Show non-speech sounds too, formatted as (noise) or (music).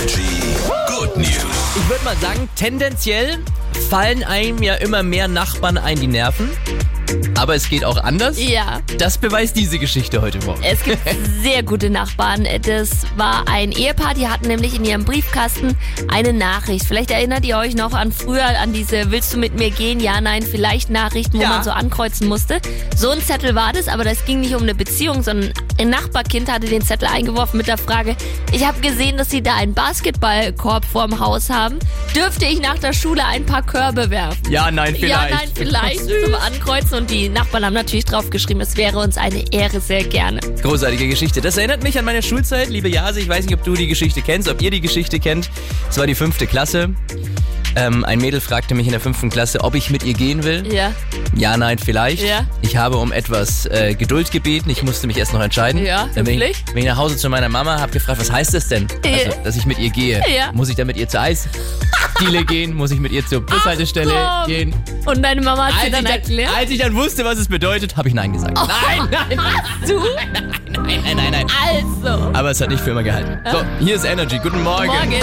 Energy Good News. Ich würde mal sagen, tendenziell fallen einem ja immer mehr Nachbarn ein, die nerven. Aber es geht auch anders. Ja, Das beweist diese Geschichte heute Morgen. es gibt (laughs) sehr gute Nachbarn. Das war ein Ehepaar, die hatten nämlich in ihrem Briefkasten eine Nachricht. Vielleicht erinnert ihr euch noch an früher an diese Willst du mit mir gehen? Ja, nein, vielleicht Nachrichten, wo Ja. man so ankreuzen musste. So ein Zettel war das, aber das ging nicht um eine Beziehung, sondern ein Nachbarkind hatte den Zettel eingeworfen mit der Frage, ich habe gesehen, dass sie da einen Basketballkorb vorm Haus haben. Dürfte ich nach der Schule ein paar Körbe werfen? Ja, nein, vielleicht. Ja, nein, vielleicht zum Ankreuzen. Und die Nachbarn haben natürlich draufgeschrieben, es wäre uns eine Ehre, sehr gerne. Großartige Geschichte. Das erinnert mich an meine Schulzeit, liebe Jase. Ich weiß nicht, ob du die Geschichte kennst, ob ihr die Geschichte kennt. Es war die fünfte Klasse. Ähm, ein Mädel fragte mich in der fünften Klasse, ob ich mit ihr gehen will. Ja, Ja, nein, vielleicht. Ja. Ich habe um etwas äh, Geduld gebeten. Ich musste mich erst noch entscheiden. Ja, Dann bin ich, bin ich nach Hause zu meiner Mama, habe gefragt, was heißt das denn? Also, dass ich mit ihr gehe. Ja. Muss ich dann mit ihr zur (laughs) Eisdiele gehen? Muss ich mit ihr zur Bushaltestelle komm. gehen? und deine Mama hat dir Als ich, dann dann, erklärt. als ich dann wusste, was es bedeutet, habe ich Nein gesagt. Nein, nein, (laughs) Du? nein, nein, nein, nein. Also. Aber es hat nicht für immer gehalten. So, hier ist Energy. Guten Morgen. Morgen.